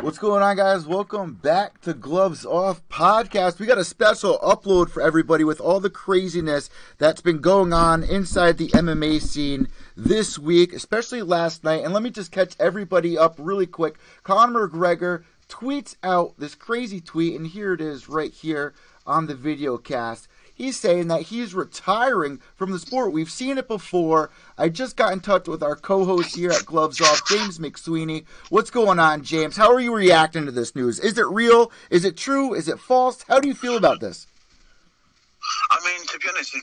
What's going on, guys? Welcome back to Gloves Off Podcast. We got a special upload for everybody with all the craziness that's been going on inside the MMA scene this week, especially last night. And let me just catch everybody up really quick. Conor McGregor tweets out this crazy tweet, and here it is right here on the video cast. He's saying that he's retiring from the sport. We've seen it before. I just got in touch with our co-host here at Gloves Off, James McSweeney. What's going on, James? How are you reacting to this news? Is it real? Is it true? Is it false? How do you feel about this? I mean, to be honest,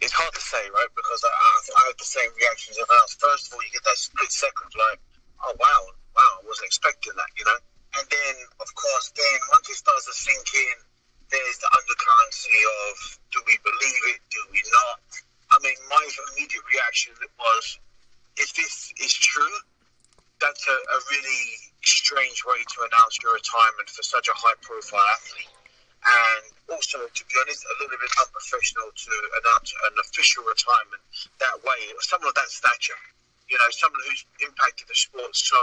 it's hard to say, right? Because I, I, the same reactions as else. First of all, you get that split second, like, oh wow, wow, I wasn't expecting that, you know. And then, of course, then once it starts to sink in, there's the undercurrency of do we believe it, do we not? I mean, my immediate reaction was, if this is true, that's a, a really strange way to announce your retirement for such a high-profile athlete and also, to be honest, a little bit unprofessional to announce an official retirement that way. Someone of that stature, you know, someone who's impacted the sport so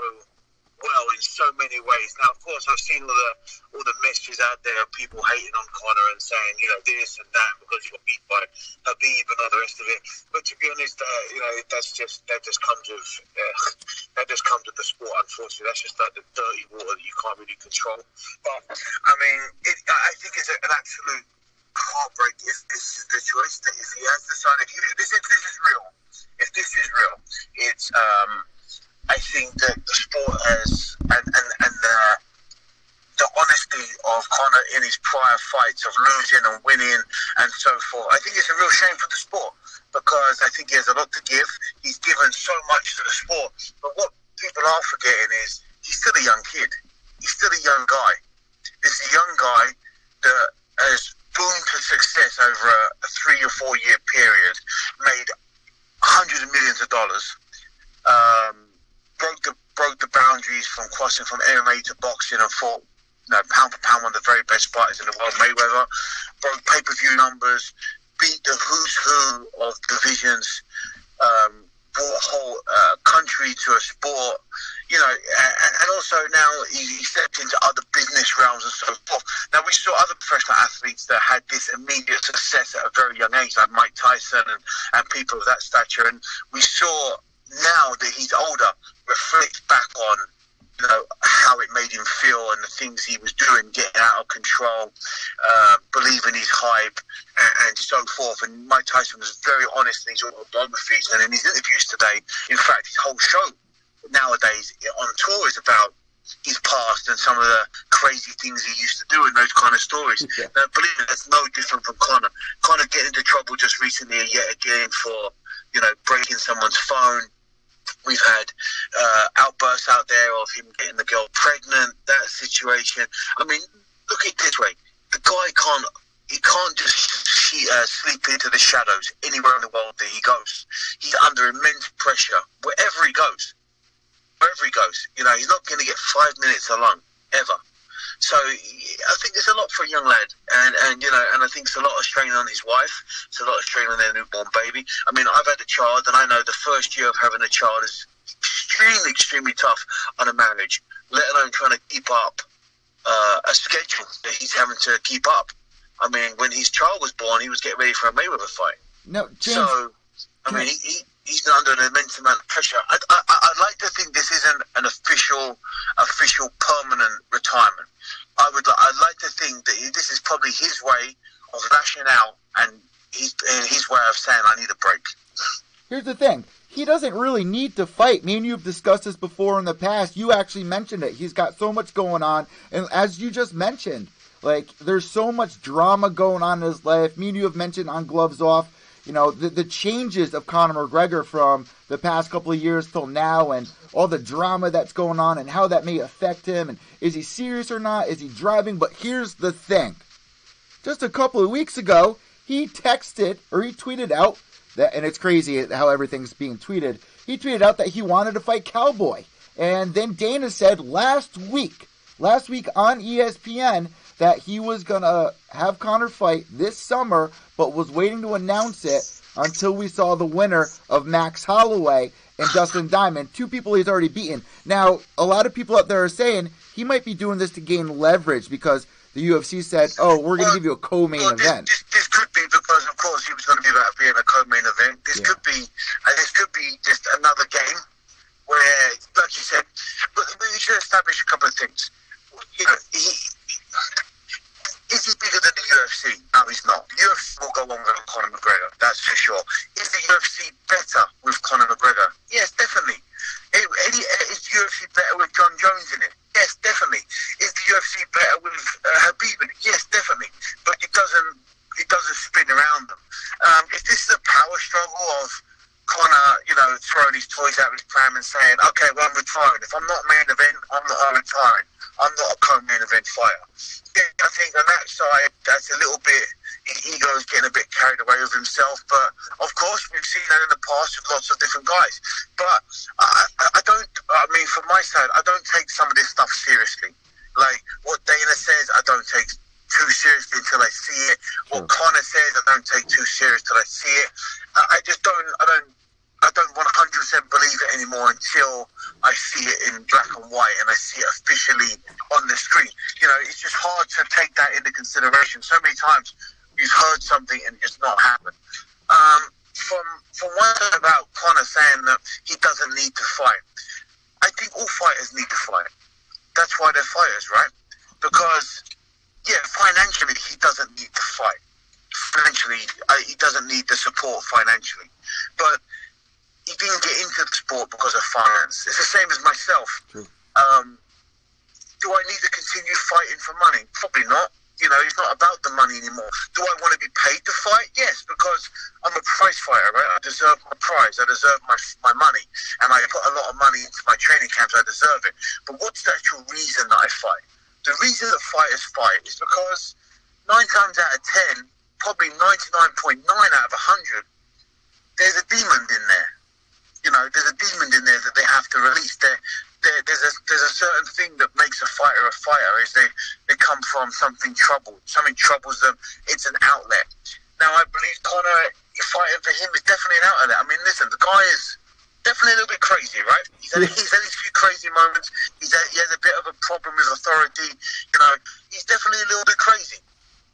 well in so many ways. Now, of course, I've seen all the all the messages out there of people hating on Conor and saying, you know, this and that because he got beat by Khabib and all the rest of it. But to be honest, uh, you know, that's just that just comes with uh, that just comes with the sport. Unfortunately, that's just like the dirty water that you can't really control. But I mean, it, I think it's an absolute heartbreak if this is the choice that if he has decided if this, if this is real, if this is real, it's um. I think that the sport has and and and the the honesty of Conor in his prior fights of losing and winning and so forth. I think it's a real shame for the sport because I think he has a lot to give. He's given so much to the sport, but what people are forgetting is he's still a young kid. He's still a young guy. This is a young guy that has boomed to success over a, a three or four year period, made hundreds of millions of dollars. Um, broke the broke the boundaries from crossing from MMA to boxing and fought you know, pound for pound one of the very best fighters in the world, Mayweather. Broke pay per view numbers, beat the who's who of divisions, um, brought a whole uh, country to a sport. You know, and, and also now he, he stepped into other business realms and so forth. Now we saw other professional athletes that had this immediate success at a very young age, like Mike Tyson and, and people of that stature. And we saw now that he's older, reflect back on you know how it made him feel and the things he was doing, getting out of control, uh, believing his hype, and, and so forth. And Mike Tyson was very honest in his autobiographies and in his interviews today. In fact, his whole show nowadays on tour is about his past and some of the crazy things he used to do and those kind of stories. Yeah. Now, believe me, that's no different from Conor. Conor getting into trouble just recently yet again for, you know, breaking someone's phone. We've had uh, outbursts out there of him getting the girl pregnant, that situation. I mean, look at it this way. The guy can't, he can't just she, uh, sleep into the shadows anywhere in the world that he goes. He's under immense pressure wherever he goes wherever he goes. You know, he's not going to get five minutes alone ever. So I think there's a lot for a young lad, and and you know, and I think it's a lot of strain on his wife. It's a lot of strain on their newborn baby. I mean, I've had a child, and I know the first year of having a child is extremely, extremely tough on a marriage. Let alone trying to keep up uh, a schedule that he's having to keep up. I mean, when his child was born, he was getting ready for a Mayweather fight. No, James. So, I mean, he, he, he's under an immense amount of pressure. I, I'd like to think this isn't an official, official permanent retirement. I would, I'd like to think that he, this is probably his way of lashing out and his, his way of saying, "I need a break." Here's the thing. He doesn't really need to fight. Me and you have discussed this before in the past. You actually mentioned it. He's got so much going on, and as you just mentioned, like there's so much drama going on in his life. Me and you have mentioned on Gloves Off, you know, the, the changes of Conor McGregor from the past couple of years till now, and all the drama that's going on, and how that may affect him, and is he serious or not? Is he driving? But here's the thing: just a couple of weeks ago, he texted or he tweeted out that, and it's crazy how everything's being tweeted. He tweeted out that he wanted to fight Cowboy, and then Dana said last week, last week on ESPN, that he was gonna have Conor fight this summer, but was waiting to announce it until we saw the winner of Max Holloway and Dustin Diamond, two people he's already beaten. Now, a lot of people out there are saying he might be doing this to gain leverage because the UFC said, "Oh, we're going to give you a co-main well, this, event." This, this, could be because, of course, he was going to be about being a co-main event. This Yeah. could be, uh, this could be just another game where, like you said, but we should establish a couple of things. You know, he, is he bigger than the UFC? No, he's not. The UFC will go on with Conor McGregor, that's for sure. Is the UFC better with Conor McGregor? Yes, definitely. Eh, is the UFC better with Jon Jones in it? Yes, definitely. Is the UFC better with uh, Khabib in it? Yes, definitely. But it doesn't it doesn't spin around them. Um, if this is a power struggle of Conor, you know, throwing his toys out of his pram and saying, okay, well, I'm retiring. If I'm not main event, I'm not I'm retiring. I'm not a co-main event fighter. Yeah, I think on that side, that's a little bit, his ego's getting a bit carried away with himself. But, of course, we've seen that in the past with lots of different guys. But I, I, I don't, I mean, from my side, I don't take some of this stuff seriously. Like, what Dana says, I don't take too seriously until I see it. What Conor says, I don't take too serious till I see it. I, I just don't, I don't, I don't 100% believe it anymore until I see it in black and white and I see it officially on the screen. You know, it's just hard to take that into consideration. So many times you've heard something and it's not happened. Um, from from one thing about Conor saying that he doesn't need to fight, I think all fighters need to fight. That's why they're fighters, right? Because yeah, financially he doesn't need to fight. Financially, uh, he doesn't need the support financially, but he didn't get into the sport because of finance. It's the same as myself. Um, do I need to continue fighting for money? Probably not. You know, it's not about the money anymore. Do I want to be paid to fight? Yes, because I'm a prize fighter, right? I deserve my prize. I deserve my my money, and I put a lot of money into my training camps. I deserve it. But what's the actual reason that I fight? The reason that fighters fight is because nine times out of ten, probably 99.9 out of 100, there's a demon in there. You know, there's a demon in there that they have to release. There, there, there's a there's a certain thing that makes a fighter a fighter. Is they they come from something troubled. Something troubles them. It's an outlet. Now, I believe Conor fighting for him is definitely an outlet. I mean, listen, the guy is definitely a little bit crazy, right? He's had, he's had his few crazy moments. He's had, he has a bit of a problem with authority. You know, he's definitely a little bit crazy,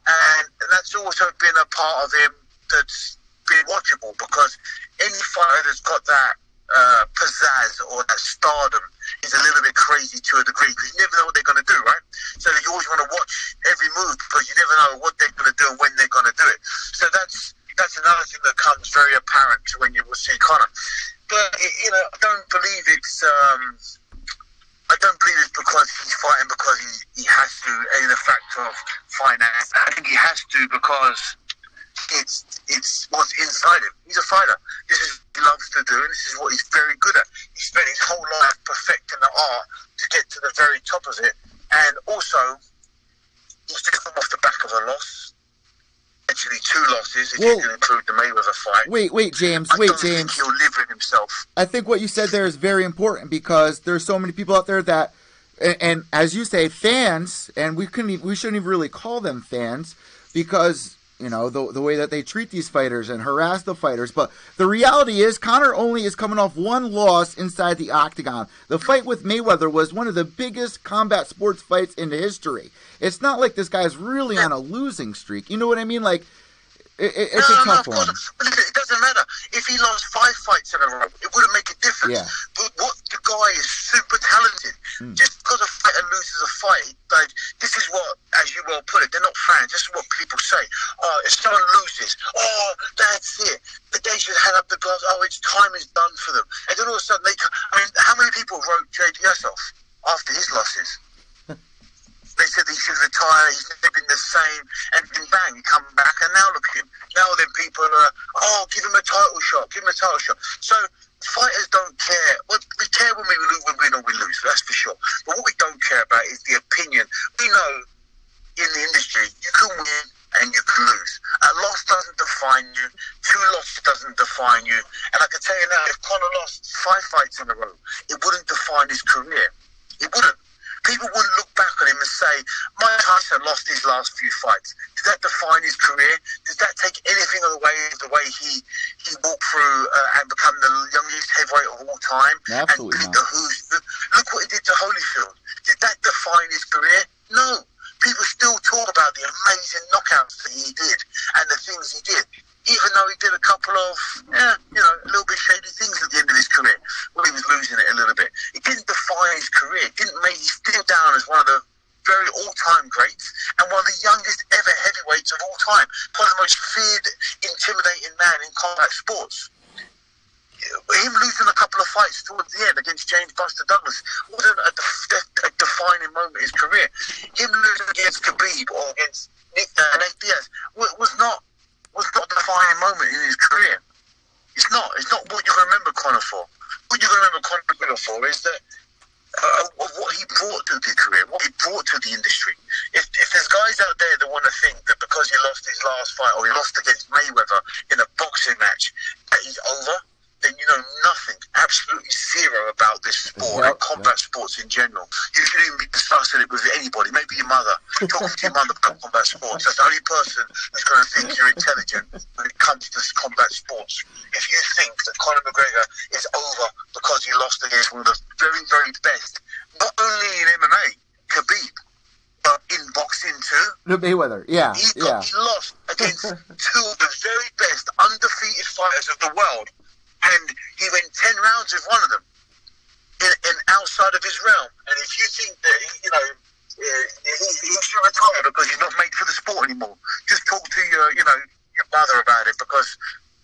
and, and that's also been a part of him that's been watchable because any fighter that's got that uh, pizzazz or that stardom is a little bit crazy to a degree because you never know what they're going to do, right? So you always want to watch every move because you never know what they're going to do and when they're going to do it. So that's that's another thing that comes very apparent when you will see Conor. But you know, I don't believe it's. Um, I don't believe it's because he's fighting because he, he has to, in the fact of finance. I think he has to because it's it's what's inside him. He's a fighter. This is what he loves to do, and this is what he's very good at. He spent his whole life perfecting the art to get to the very top of it, and also he's just come off the back of a loss. Actually, two losses if Well- you can include the Mayweather fight. Wait, wait, James. I Wait, James. think he'll live in himself. I think what you said there is very important because there's so many people out there that, and, and as you say, fans, and we couldn't, we shouldn't even really call them fans because you know the the way that they treat these fighters and harass the fighters. But the reality is, Conor only is coming off one loss inside the octagon. The fight with Mayweather was one of the biggest combat sports fights in history. It's not like this guy's really on a losing streak. You know what I mean? Like. It, it- it's no, a no, tough of one. It doesn't matter. If he lost five fights in a row, it wouldn't make a difference. Yeah. But what the guy is super talented. Hmm. Just because a fighter loses a fight, like this is what, as you well put it, they're not fans. This is what people say. Oh, if someone loses, oh, that's it. But they should hang up the gloves. Oh, it's time is done for them. And then all of a sudden, they. I mean, how many people wrote JDS off after his losses? They said he should retire. He's been the same. And then bang, come back, and now look at him. Now then, people are, oh, give him a title shot. Give him a title shot. So fighters don't care. Well, we care when we lose, when we win or we lose. That's for sure. But what we don't care about is the opinion. We know in the industry you can win and you can lose. A loss doesn't define you. Two losses doesn't define you. And I can tell you now, if Conor lost five fights in a row, it wouldn't define his career. It wouldn't. People wouldn't look back on him and say, Mike Tyson lost his last few fights. Does that define his career? Does that take anything away from the way he he walked through uh, and become the youngest heavyweight of all time? Absolutely and beat the Who's. Look what he did to Holyfield. Did that define his career? No. People still talk about the amazing knockouts that he did and the things he did even though he did a couple of, yeah, you know, a little bit shady things at the end of his career. Well, he was losing it a little bit. It didn't define his career. It didn't make, he's still down as one of the very all-time greats and one of the youngest ever heavyweights of all time. Probably the most feared, intimidating man in combat sports. Him losing a couple of fights towards the end against James Buster Douglas wasn't a, def- a defining moment in his career. Him losing against Khabib or against Nick uh, FBS was not not a defining moment in his career. It's not. It's not what you remember Conor for. What you remember McGregor for is that uh, what he brought to the career, what he brought to the industry. If, if there's guys out there that want to think that because he lost his last fight or he lost against Mayweather in a boxing match that he's over, then you know nothing, absolutely zero about this sport and combat sports in general. You shouldn't even be discussing it with anybody, maybe your mother. Talking to your mother about combat sports. That's the only person who's going to think you're intelligent when it comes to combat sports. If you think that Conor McGregor is over because he lost against one of the very, very best, not only in MMA, Khabib, but in boxing too. The Mayweather, yeah, He, yeah. got, he lost against two of the very best undefeated fighters of the world, and he went ten rounds with one of them, in, in outside of his realm. And if you think that you know uh, he, he should retire because he's not made for the sport anymore, just talk to your you know your mother about it because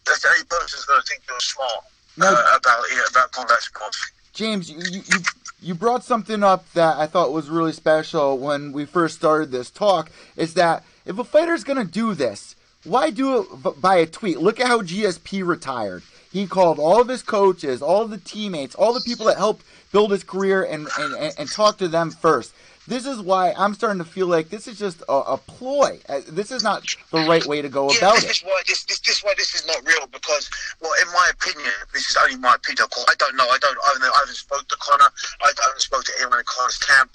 that's the only person who's going to think you're smart No. uh, about yeah, about combat sports. James, you, you you- you brought something up that I thought was really special when we first started this talk. Is that if a fighter's gonna do this, why do it by a tweet? Look at how GSP retired. He called all of his coaches, all of the teammates, all the people that helped build his career, and and, and, and talk to them first. This is why I'm starting to feel like this is just a, a ploy. Uh, This is not the right way to go Yeah, about this it. is why this, this this is why this is not real because, well, in my opinion, this is only my opinion. I don't know. I don't. I haven't, I haven't spoke to Conor. I haven't spoke to anyone in Conor's camp.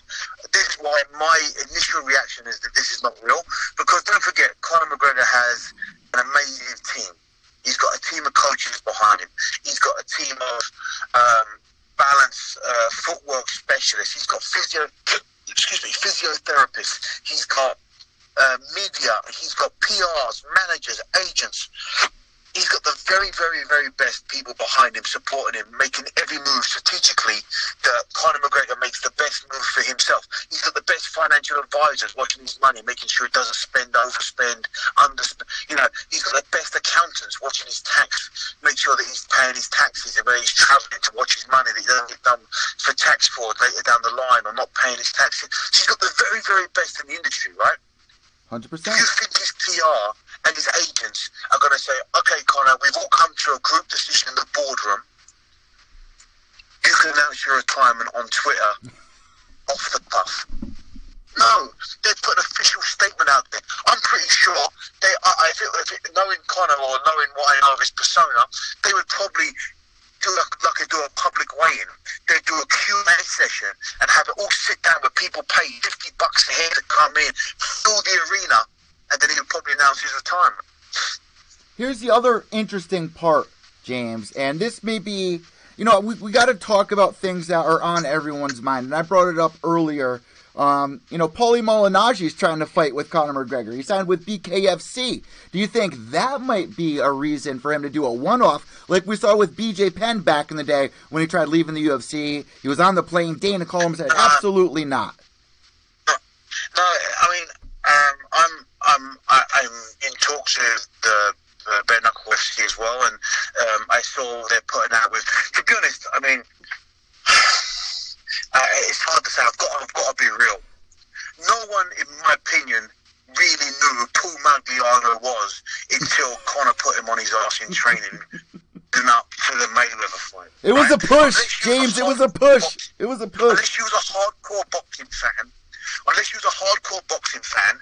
This is why my initial reaction is that this is not real because don't forget, Conor McGregor has an amazing team. He's got a team of coaches behind him. He's got a team of um, balance uh, footwork specialists. He's got physio, excuse me, physiotherapists. He's got uh, media. He's got PRs, managers, agents. He's got the very, very, very best people behind him, supporting him, making every move strategically that Conor McGregor makes the best move for himself. He's got the best financial advisors watching his money, making sure he doesn't spend, overspend, underspend. You know, he's got the best accountants watching his tax, make sure that he's paying his taxes and when he's travelling to watch his money that he doesn't get done for tax fraud later down the line or not paying his taxes. So he's got the very, very best in the industry, right? Hundred Do percent. you think his PR and his agents are going to say, okay, Conor, we've all come to a group decision in the boardroom. You can announce your retirement on Twitter off the cuff. No, they put an official statement out there. I'm pretty sure they, I if it, if it, knowing Conor or knowing what I know of his persona, they would probably do like, like they do a public weigh-in. They'd do a Q&A session and have it all sit down with people pay 50 bucks a head to come in, fill the arena, and then he would probably announce his retirement. Here's the other interesting part, James, and this may be, you know, we, we got to talk about things that are on everyone's mind. And I brought it up earlier. Um, you know, Paulie Malignaggi is trying to fight with Conor McGregor. He signed with BKFC. Do you think that might be a reason for him to do a one-off, like we saw with BJ Penn back in the day when he tried leaving the UFC? He was on the plane. Dana and said, "Absolutely not." I'm in talks with the uh, bare knuckle as well, and um, I saw they're putting out with. To be honest, I mean, uh, it's hard to say. I've got, I've got to be real. No one, in my opinion, really knew who Paul Malignaggi was until Conor put him on his ass in training. Up for the Mayweather fight. It was a push, James. It was a push. box- It was a push. Unless you was a hardcore boxing fan, unless you was a hardcore boxing fan,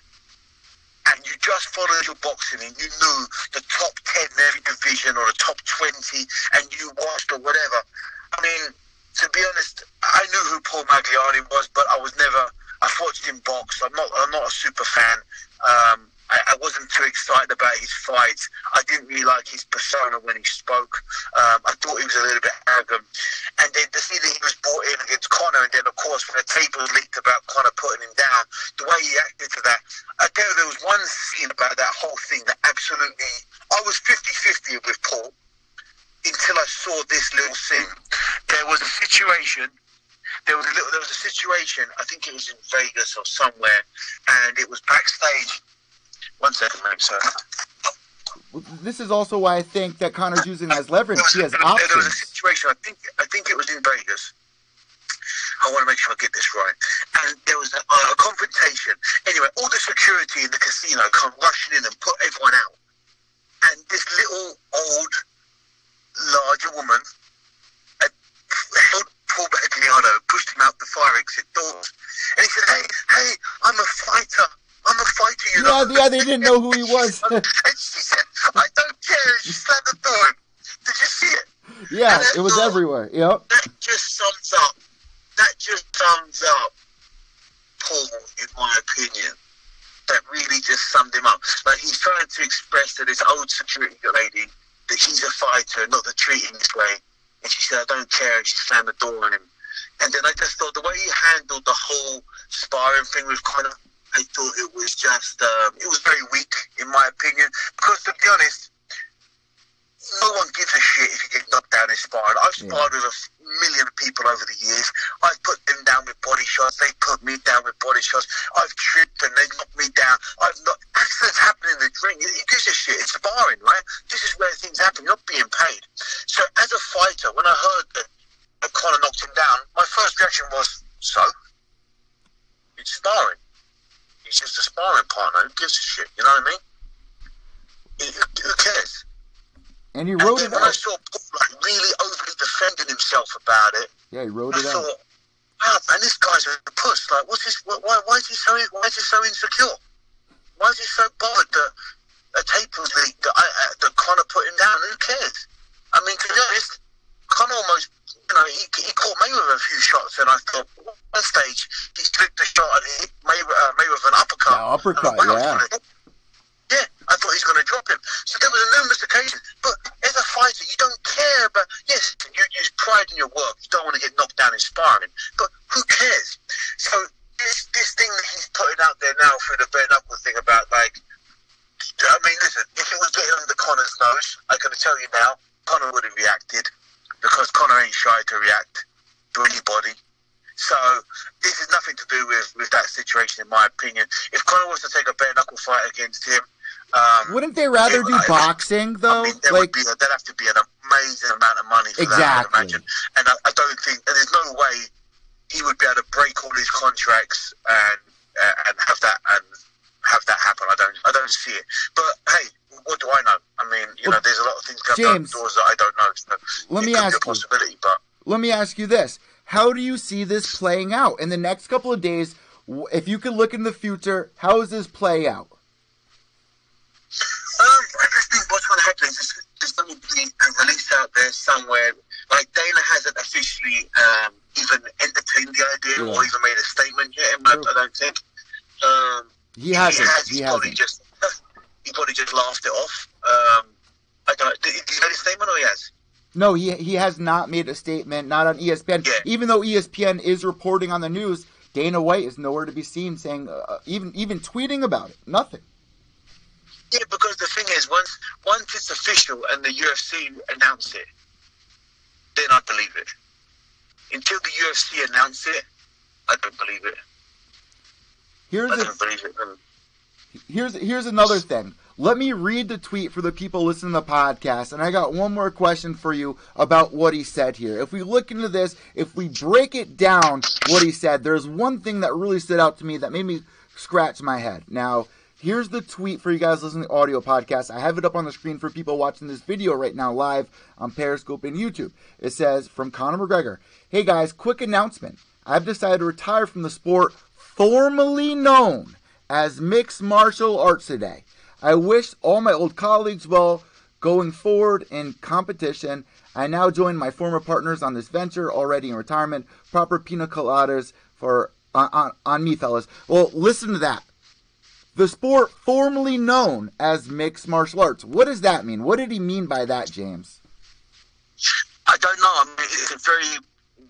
and you just followed your boxing and you knew the top 10 in every division or the top 20 and you watched or whatever. I mean, to be honest, I knew who Paul Malignaggi was, but I was never, I've watched him box. I'm not, I'm not a super fan. Um, I, I wasn't too excited about his fight. I didn't really like his persona when he spoke. Um, I thought he was a little bit arrogant. And then to see that he was brought in against Conor, and then of course when the tape was leaked about Conor putting him down, the way he acted to that, I tell you, there was one scene about that whole thing that absolutely, I was 50-50 with Paul until I saw this little scene. There was a situation. There was a little. There was a situation. I think it was in Vegas or somewhere, and it was backstage. One second, mate. Sorry. This is also why I think that Conor's using as leverage. Was, He has there was a situation. I think. I think it was in Vegas. I want to make sure I get this right. And there was a, a confrontation. Anyway, all the security in the casino come rushing in and put everyone out. And this little old, larger woman had held Paul Malignaggi, pushed him out the fire exit doors. And he said, "Hey, hey, I'm a fighter. I'm a fighter. You know." Yeah, yeah, they didn't know who he was. and she said, "I don't care." She slammed the door. Did you see it? yeah, it was everywhere. Yep. that just sums up. That just sums up Paul, in my opinion. That really just summed him up. Like he's trying to express to this old security lady that he's a fighter, not to treat him this way. And she said, "I don't care." And she slammed the door on him. And then I just thought the way he handled the whole sparring thing with Conor, I thought it was just, um, it was very weak, in my opinion. Because to be honest, no one gives a shit if you get knocked down in sparring. I've Yeah. sparred with a million people over the years. I've put them down with body shots. They put me down with body shots. I've tripped and they knocked me down. I've not. Accidents happen in the ring. Who gives a shit? It's sparring, right? This is where things happen. You're not being paid. So as a fighter, when I heard that, that Conor knocked him down, my first reaction was, so? It's sparring. He's just a sparring partner. Who gives a shit? You know what I mean? Who- Who cares? And he And wrote then it when I out. saw Paul like really overly defending himself about it, Yeah, he wrote I it out. thought, wow, man, this guy's a puss. Like, what's his? Why, why is he so? Why is he so insecure? Why is he so bothered that a tape was leaked that, I, uh, that Conor put him down? Who cares? I mean, to be honest, Conor almost, you know, he, he caught Mayweather a few shots, and I thought, one stage, he flicked the shot and hit Mayweather, uh, Mayweather an uppercut. Yeah, uppercut, And I thought, yeah. "Wow, gonna- yeah, I thought he's going to drop him. So there was a numerous occasion. But as a fighter, you don't care about. Yes, you use pride in your work. You don't want to get knocked down in sparring. But who cares? So this this thing that he's putting out there now for the bare knuckle thing about like. I mean, listen. If it was getting under Conor's nose, I'm going to tell you now, Conor would have reacted because Conor ain't shy to react to anybody. So this is nothing to do with, with that situation, in my opinion. If Conor was to take a bare knuckle fight against him, um, Wouldn't they rather Yeah, do I- boxing I though? mean, there would be there'd have to be an amazing amount of money for that, I Exactly. imagine. And I, I don't think, and there's no way he would be able to break all his contracts and uh, and have that and have that happen. I don't, I don't see it. But hey, what do I know? I mean, you Well, know, there's a lot of things going James, on doors that I don't know. So let me ask you. but let me ask you this: How do you see this playing out in the next couple of days? If you could look in the future, how does this play out? Um, I just think what's going to happen is there's, going to be a release out there somewhere. Like Dana hasn't officially um, even entertained the idea Yeah. or even made a statement yet. I, I don't think. Um, He hasn't. has. He He's probably hasn't. just he probably just laughed it off. Um, I don't. Did he made a statement or he has? No, he he has not made a statement, not on ESPN. Yeah. Even though ESPN is reporting on the news, Dana White is nowhere to be seen saying, uh, even even tweeting about it. Nothing. Yeah, because the thing is, once once it's official and the UFC announce it, then I believe it. Until the UFC announce it, I don't believe it. Here's I a don't believe it. Here's here's another thing. Let me read the tweet for the people listening to the podcast, and I got one more question for you about what he said here. If we look into this, if we break it down, what he said, there's one thing that really stood out to me that made me scratch my head. Now, here's the tweet for you guys listening to the audio podcast. I have it up on the screen for people watching this video right now live on Periscope and YouTube. It says from Conor McGregor, "Hey guys, quick announcement. I've decided to retire from the sport formerly known as mixed martial arts today. I wish all my old colleagues well going forward in competition. I now join my former partners on this venture already in retirement. Proper pina coladas for on, on, on me, fellas. Well, listen to that. The sport formerly known as mixed martial arts. What does that mean? What did he mean by that, James? I don't know. I mean, it's a very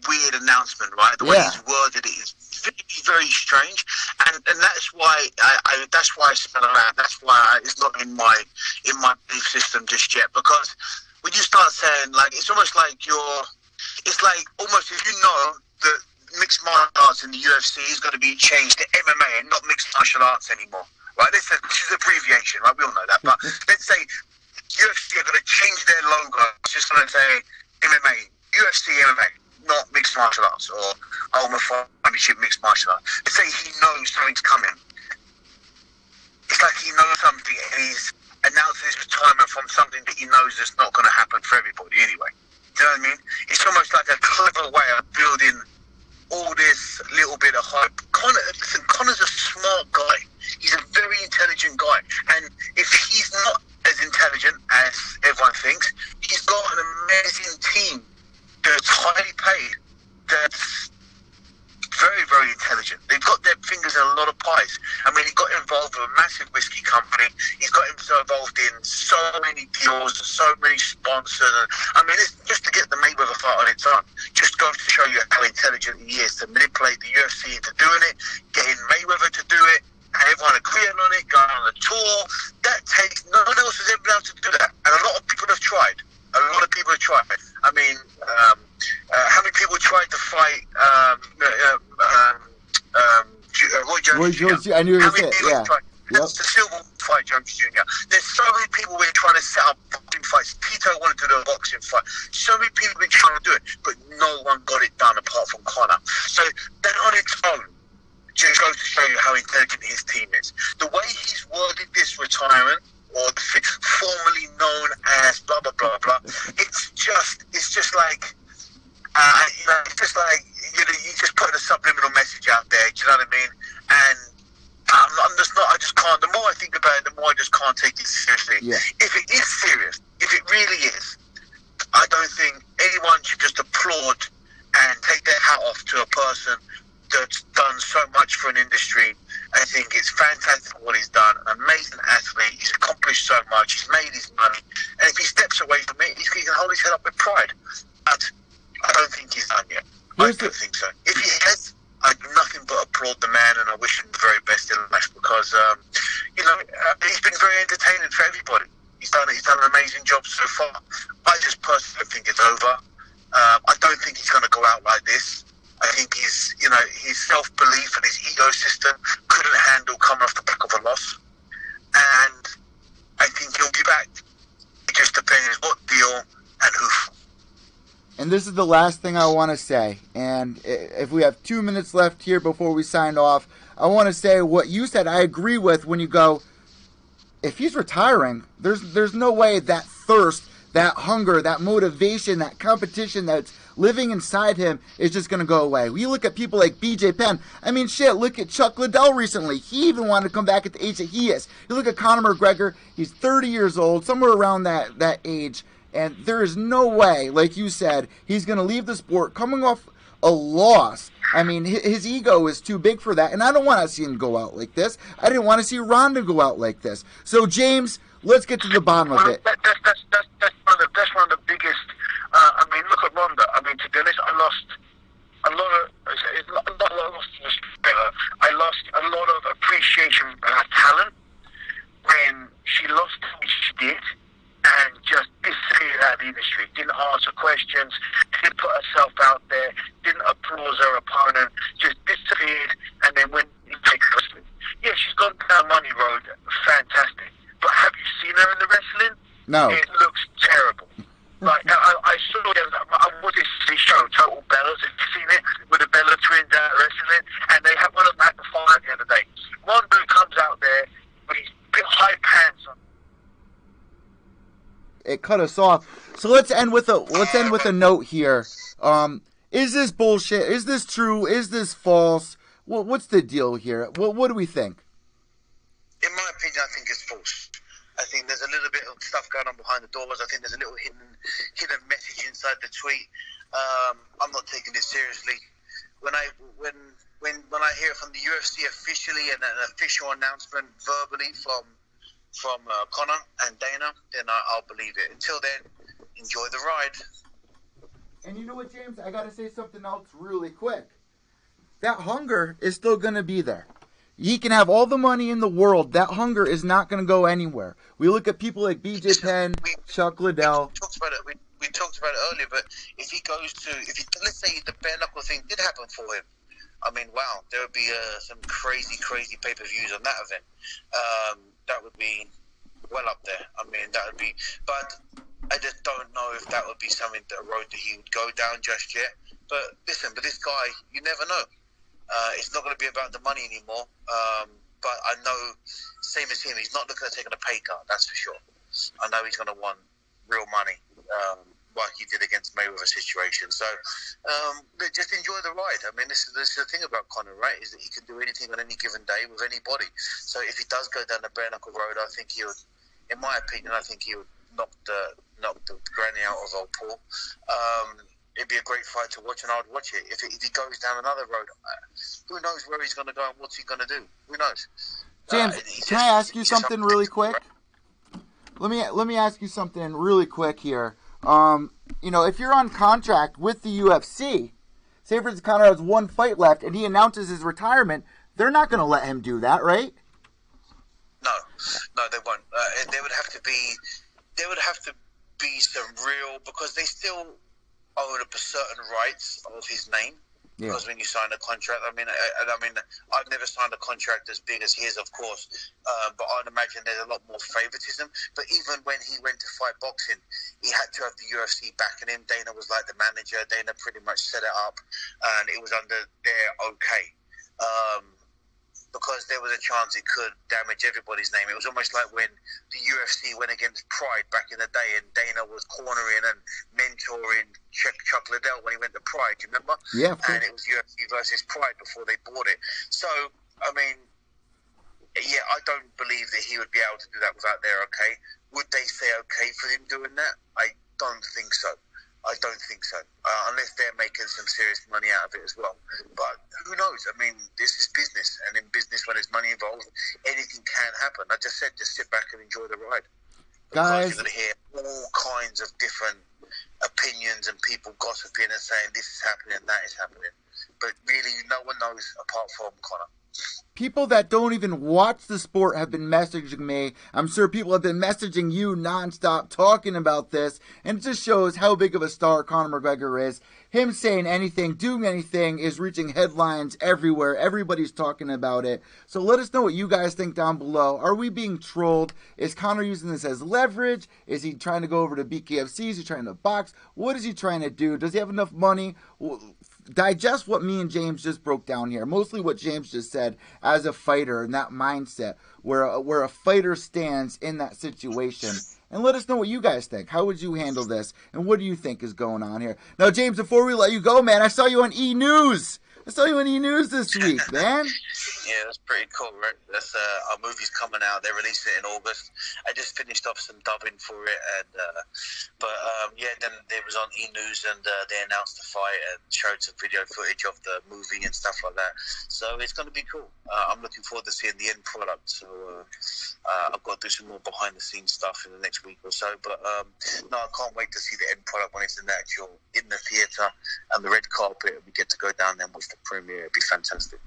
weird announcement, right? The way he's worded it is very, very strange, and and that's why I, I that's why I spell around. That's why I, it's not in my in my belief system just yet. Because when you start saying like, it's almost like you're, it's like almost if you know that mixed martial arts in the UFC is going to be changed to MMA and not mixed martial arts anymore. Right? This is, this is abbreviation, right? We all know that. But let's say UFC are going to change their logo. It's just going to say MMA, UFC MMA not mixed martial arts or Ultimate Championship mixed martial arts. Let's say he knows something's coming. It's like he knows something and he's announcing his retirement from something that he knows is not going to happen for everybody anyway. Do you know what I mean? It's almost like a clever way of building all this little bit of hype. Conor, listen, Conor's a smart guy. He's a very intelligent guy. And if he's not as intelligent as everyone thinks, he's got an amazing team that's highly paid, that's very, very intelligent. They've got their fingers in a lot of pies. I mean, he got involved with a massive whiskey company. He's got himself involved in so many deals, so many sponsors. I mean, it's just to get the Mayweather fight on its own. Just goes to show you how intelligent he is to manipulate the UFC into doing it, getting Mayweather to do it, and everyone agreeing on it, going on a tour. That takes no one else has ever been able to do that, and a lot of people have tried. A lot of people have tried. I mean, um, uh, how many people tried to fight um, uh, um, um, Roy I knew you were it. Yeah. Yep. The silver fight Jones Jr. There's so many people were trying to set up boxing fights. Tito wanted to do a boxing fight. So many people have been trying to do it, but no one got it done apart from Conor. So that on its own just goes to show you how intelligent his team is. The way he's worded this retirement or formerly known as blah blah blah blah. It's just it's just like uh, you know it's just like you know you just put a subliminal message out there. Do you know what I mean? And I'm, I'm just not. I just can't. The more I think about it, the more I just can't take it seriously. Yeah. If it is serious, if it really is, I don't think anyone should just applaud and take their hat off to a person that's done so much for an industry. I think it's fantastic what he's done. An amazing athlete. He's accomplished so much. He's made his money. And if he steps away from it, he can hold his head up with pride. But I don't think he's done yet. Here's I don't think so. If he has, I do nothing but applaud the man and I wish him the very best in life because, um, you know, uh, he's been very entertaining for everybody. He's done, he's done an amazing job so far. I just personally think it's over. Um, I don't think he's going to go out like this. I think his, you know, his self belief and his ego system couldn't handle coming off the back of a loss, and I think he'll be back. It just depends what deal and who. And this is the last thing I want to say. And if we have two minutes left here before we sign off, I want to say what you said. I agree with when you go. If he's retiring, there's there's no way that thirst, that hunger, that motivation, that competition that's living inside him is just going to go away. We look at people like BJ Penn. I mean, shit, look at Chuck Liddell recently. He even wanted to come back at the age that he is. You look at Conor McGregor, he's 30 years old, somewhere around that, that age. And there is no way, like you said, he's going to leave the sport coming off a loss. I mean, his ego is too big for that. And I don't want to see him go out like this. I didn't want to see Ronda go out like this. So, James, let's get to the bottom of it. That, that's, that's, that's, that's, one of the, that's one of the biggest uh, I mean, look at Ronda. I mean, to be honest, I lost a lot of, a lost. I lost a lot of appreciation for her talent when she lost what she did and just disappeared out of the industry. Didn't answer questions, didn't put herself out there, didn't applaud her opponent, just disappeared and then went into wrestling. Yeah, she's gone down money road, fantastic. But have you seen her in the wrestling? No. It looks terrible. like I, I saw them. I watched this show, Total Bellas. Have you seen it? With the Bella twins out wrestling, and they had one of them at the fight the other day. One dude comes out there with his high pants on it cut us off. So let's end with a let's end with a note here. Um, is this bullshit? Is this true? Is this false? What what's the deal here? What what do we think? In my opinion, I think it's false. I think there's a little bit of stuff going on behind the doors. I think there's a little hidden hidden message inside the tweet. Um, I'm not taking this seriously. When I when when when I hear from the UFC officially and an official announcement verbally from from uh, Conor and Dana, then I, I'll believe it. Until then, enjoy the ride. And you know what, James? I gotta say something else really quick. That hunger is still gonna be there. He can have all the money in the world. That hunger is not gonna go anywhere. We look at people like BJ Penn, Chuck Liddell. We talked about it. We, we talked about it earlier, but if he goes to, if he let's say the bare knuckle thing did happen for him, I mean, wow, there would be uh, some crazy, crazy pay per views on that event. Um, that would be well up there. I mean, that would be, but I just don't know if that would be something that a road that he would go down just yet. But listen, but this guy, you never know. Uh, it's not going to be about the money anymore. Um, but I know, same as him, he's not looking at taking a pay cut. That's for sure. I know he's going to want real money, um, like he did against Mayweather situation. So um, just enjoy the ride. I mean, this is, this is the thing about Conor, right? Is that he can do anything on any given day with anybody. So if he does go down the bare knuckle road, I think he would, in my opinion, I think he would knock the knock the granny out of old Paul. Um, it'd be a great fight to watch, and I'd watch it. If, if he goes down another road, uh, who knows where he's going to go and what's he going to do? Who knows? James, Uh, he's can just- I ask you something really quick? Let me let me ask you something really quick here. Um, you know, if you're on contract with the UFC, say for has one fight left and he announces his retirement, they're not going to let him do that, right? No, no, they won't. Uh, there would have to be, there would have to be some real because they still own a certain rights of his name. Yeah. Because when you sign a contract, I mean, I, I mean, I've never signed a contract as big as his, of course, uh, but I'd imagine there's a lot more favoritism. But even when he went to fight boxing, he had to have the UFC backing him. Dana was like the manager. Dana pretty much set it up, and it was under their okay. Um, because there was a chance it could damage everybody's name. It was almost like when the UFC Pride back in the day, and Dana was cornering and mentoring Chuck, Chuck Liddell when he went to Pride. Do you remember? Yeah. And it was UFC versus Pride before they bought it. So, I mean, yeah, I don't believe that he would be able to do that without their okay. Would they say okay for him doing that? I don't think so. I don't think so, uh, unless they're making some serious money out of it as well. But who knows? I mean, this is business, and in business, when there's money involved, anything can happen. I just said, just sit back and enjoy the ride. Because Guys- you're going to hear all kinds of different opinions and people gossiping and saying this is happening, that is happening. But really, no one knows apart from Conor. People that don't even watch the sport have been messaging me. I'm sure people have been messaging you nonstop talking about this, and it just shows how big of a star Conor McGregor is. Him saying anything, doing anything is reaching headlines everywhere. Everybody's talking about it. So let us know what you guys think down below. Are we being trolled? Is Conor using this as leverage? Is he trying to go over to BKFC? Is he trying to box? What is he trying to do? Does he have enough money? digest what me and James just broke down here. Mostly what James just said as a fighter and that mindset where where a fighter stands in that situation. And let us know what you guys think. How would you handle this? And what do you think is going on here? Now, James, before we let you go, man, I saw you on E News. I saw you on E News this week, man. Yeah, that's pretty cool, right? That's uh, our movie's coming out. They're releasing it in August. I just finished off some dubbing for it, and uh, but um, yeah, then it was on E News, and uh, they announced the fight and showed some video footage of the movie and stuff like that. So it's going to be cool. Uh, I'm looking forward to seeing the end product. So uh, uh, I've got to do some more behind the scenes stuff in the next week or so. But um, no, I can't wait to see the end product when it's in the actual in the theater and the red carpet, and we get to go down there and watch the premiere. It'd be fantastic.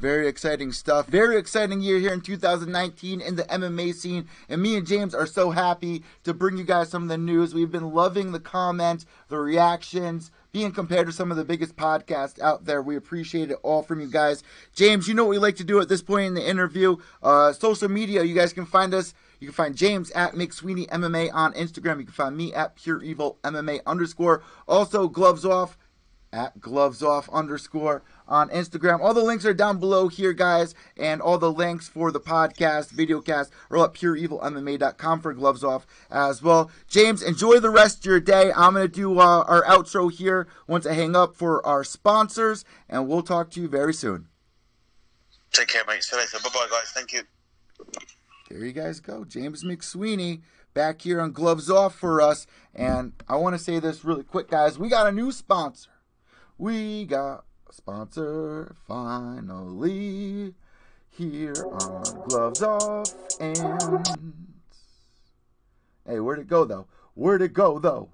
Very exciting stuff. Very exciting year here in 2019 in the MMA scene. And me and James are so happy to bring you guys some of the news. We've been loving the comments, the reactions, being compared to some of the biggest podcasts out there. We appreciate it all from you guys. James, you know what we like to do at this point in the interview. Uh, social media, you guys can find us. You can find James at McSweeney MMA on Instagram. You can find me at Pure Evil MMA underscore. Also, Gloves Off at gloves off underscore on Instagram. All the links are down below here, guys, and all the links for the podcast, videocast, are at pureevilmma.com for gloves off as well. James, enjoy the rest of your day. I'm going to do uh, our outro here once I hang up for our sponsors, and we'll talk to you very soon. Take care, mate. See you later. Bye bye, guys. Thank you. There you guys go. James McSweeney back here on Gloves Off for us. And I want to say this really quick, guys. We got a new sponsor. We got a sponsor finally here on Gloves Off. And hey, where'd it go though? Where'd it go though?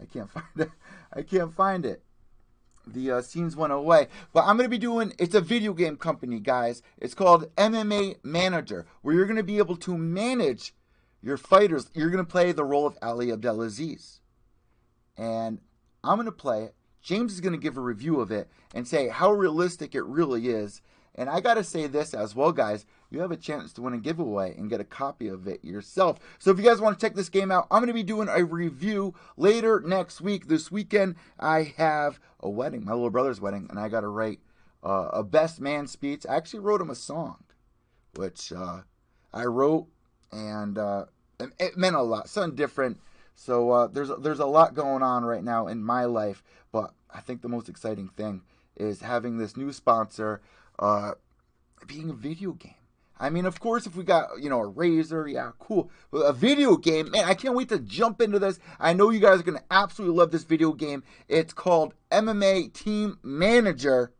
I can't find it. I can't find it. The uh, scenes went away. But I'm going to be doing, it's a video game company, guys. It's called MMA Manager, where you're going to be able to manage your fighters. You're going to play the role of Ali Abdelaziz. And I'm going to play. James is going to give a review of it and say how realistic it really is. And I got to say this as well, guys. You have a chance to win a giveaway and get a copy of it yourself. So if you guys want to check this game out, I'm going to be doing a review later next week. This weekend, I have a wedding, my little brother's wedding, and I got to write uh, a best man speech. I actually wrote him a song, which uh, I wrote, and uh, it meant a lot, something different. So uh, there's there's a lot going on right now in my life, but I think the most exciting thing is having this new sponsor uh, being a video game. I mean, of course, if we got, you know, a razor, yeah, cool. But a video game, man, I can't wait to jump into this. I know you guys are to absolutely love this video game. It's called MMA Team Manager.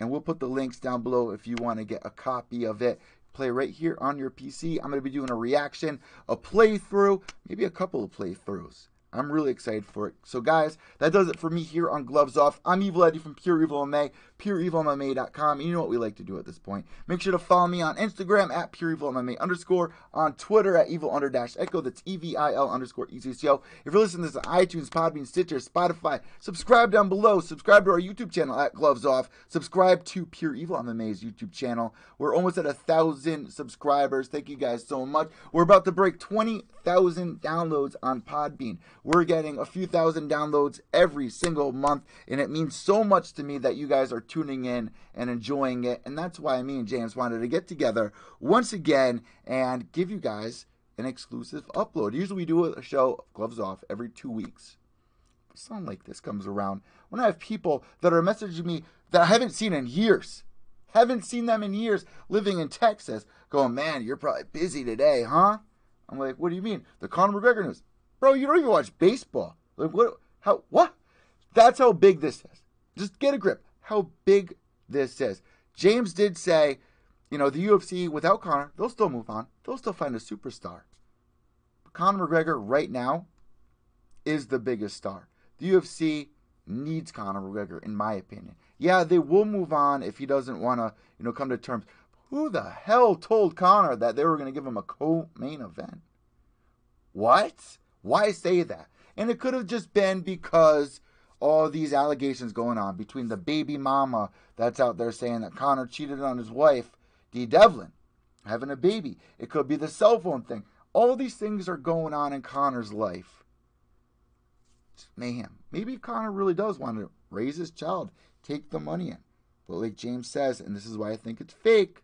And we'll put the links down below if you want to get a copy of it. Play right here on your PC. I'm going to be doing a reaction, a playthrough, maybe a couple of playthroughs. I'm really excited for it. So, guys, that does it for me here on Gloves Off. I'm Evil Eddie from Pure Evil MMA, pureevilmma.com. You know what we like to do at this point. Make sure to follow me on Instagram at pureevilmma underscore, on Twitter at evil under dash echo. That's E V I L underscore ECCO. If you're listening to this on iTunes, Podbean, Stitcher, Spotify, subscribe down below. Subscribe to our YouTube channel at Gloves Off. Subscribe to Pure Evil MMA's YouTube channel. We're almost at a thousand subscribers. Thank you guys so much. We're about to break 20,000 downloads on Podbean. We're getting a few thousand downloads every single month, and it means so much to me that you guys are tuning in and enjoying it. And that's why me and James wanted to get together once again and give you guys an exclusive upload. Usually we do a show, Gloves Off, every two weeks. Something like this comes around when I have people that are messaging me that I haven't seen in years. Haven't seen them in years living in Texas, going, man, you're probably busy today, huh? I'm like, what do you mean? The Conor McGregor news. Bro, you don't even watch baseball. Like what how what? That's how big this is. Just get a grip. How big this is. James did say, you know, the UFC without Conor, they'll still move on. They'll still find a superstar. But Conor McGregor right now is the biggest star. The UFC needs Conor McGregor, in my opinion. Yeah, they will move on if he doesn't want to, you know, come to terms. Who the hell told Conor that they were going to give him a co-main event? What? Why say that? And it could have just been because all these allegations going on between the baby mama that's out there saying that Conor cheated on his wife, Dee Devlin, having a baby. It could be the cell phone thing. All these things are going on in Conor's life. It's mayhem. Maybe Conor really does want to raise his child, take the money in. But like James says, and this is why I think it's fake,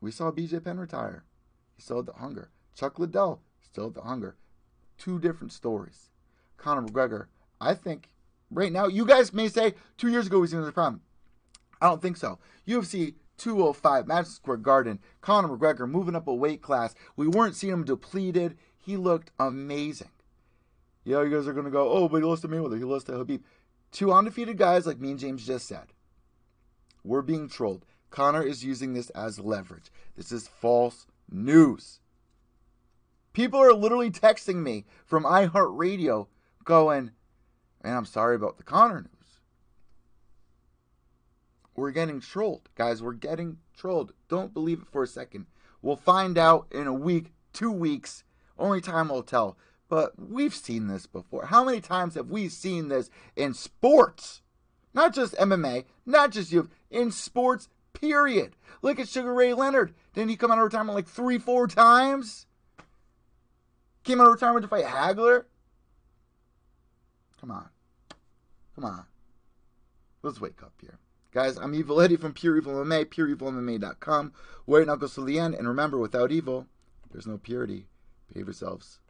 we saw BJ Penn retire. He sold the hunger. Chuck Liddell still the hunger. Two different stories. Conor McGregor, I think right now, you guys may say two years ago he's in the prime. I don't think so. UFC 205, Madison Square Garden, Conor McGregor moving up a weight class. We weren't seeing him depleted. He looked amazing. Yeah, you guys are going to go, oh, but he lost to Mayweather. He lost to Khabib. Two undefeated guys, like me and James just said. We're being trolled. Conor is using this as leverage. This is false news. People are literally texting me from iHeartRadio going, and I'm sorry about the Conor news. We're getting trolled. Guys, we're getting trolled. Don't believe it for a second. We'll find out in a week, two weeks. Only time will tell. But we've seen this before. How many times have we seen this in sports? Not just MMA, not just you, in sports, Period. Look at Sugar Ray Leonard. Didn't he come out of retirement like three, four times? Came out of retirement to fight Hagler? Come on. Come on. Let's wake up here. Guys, I'm Evil Eddie from Pure Evil MMA, pureevilmma.com. It now goes to the end. And remember, without evil, there's no purity. Behave yourselves.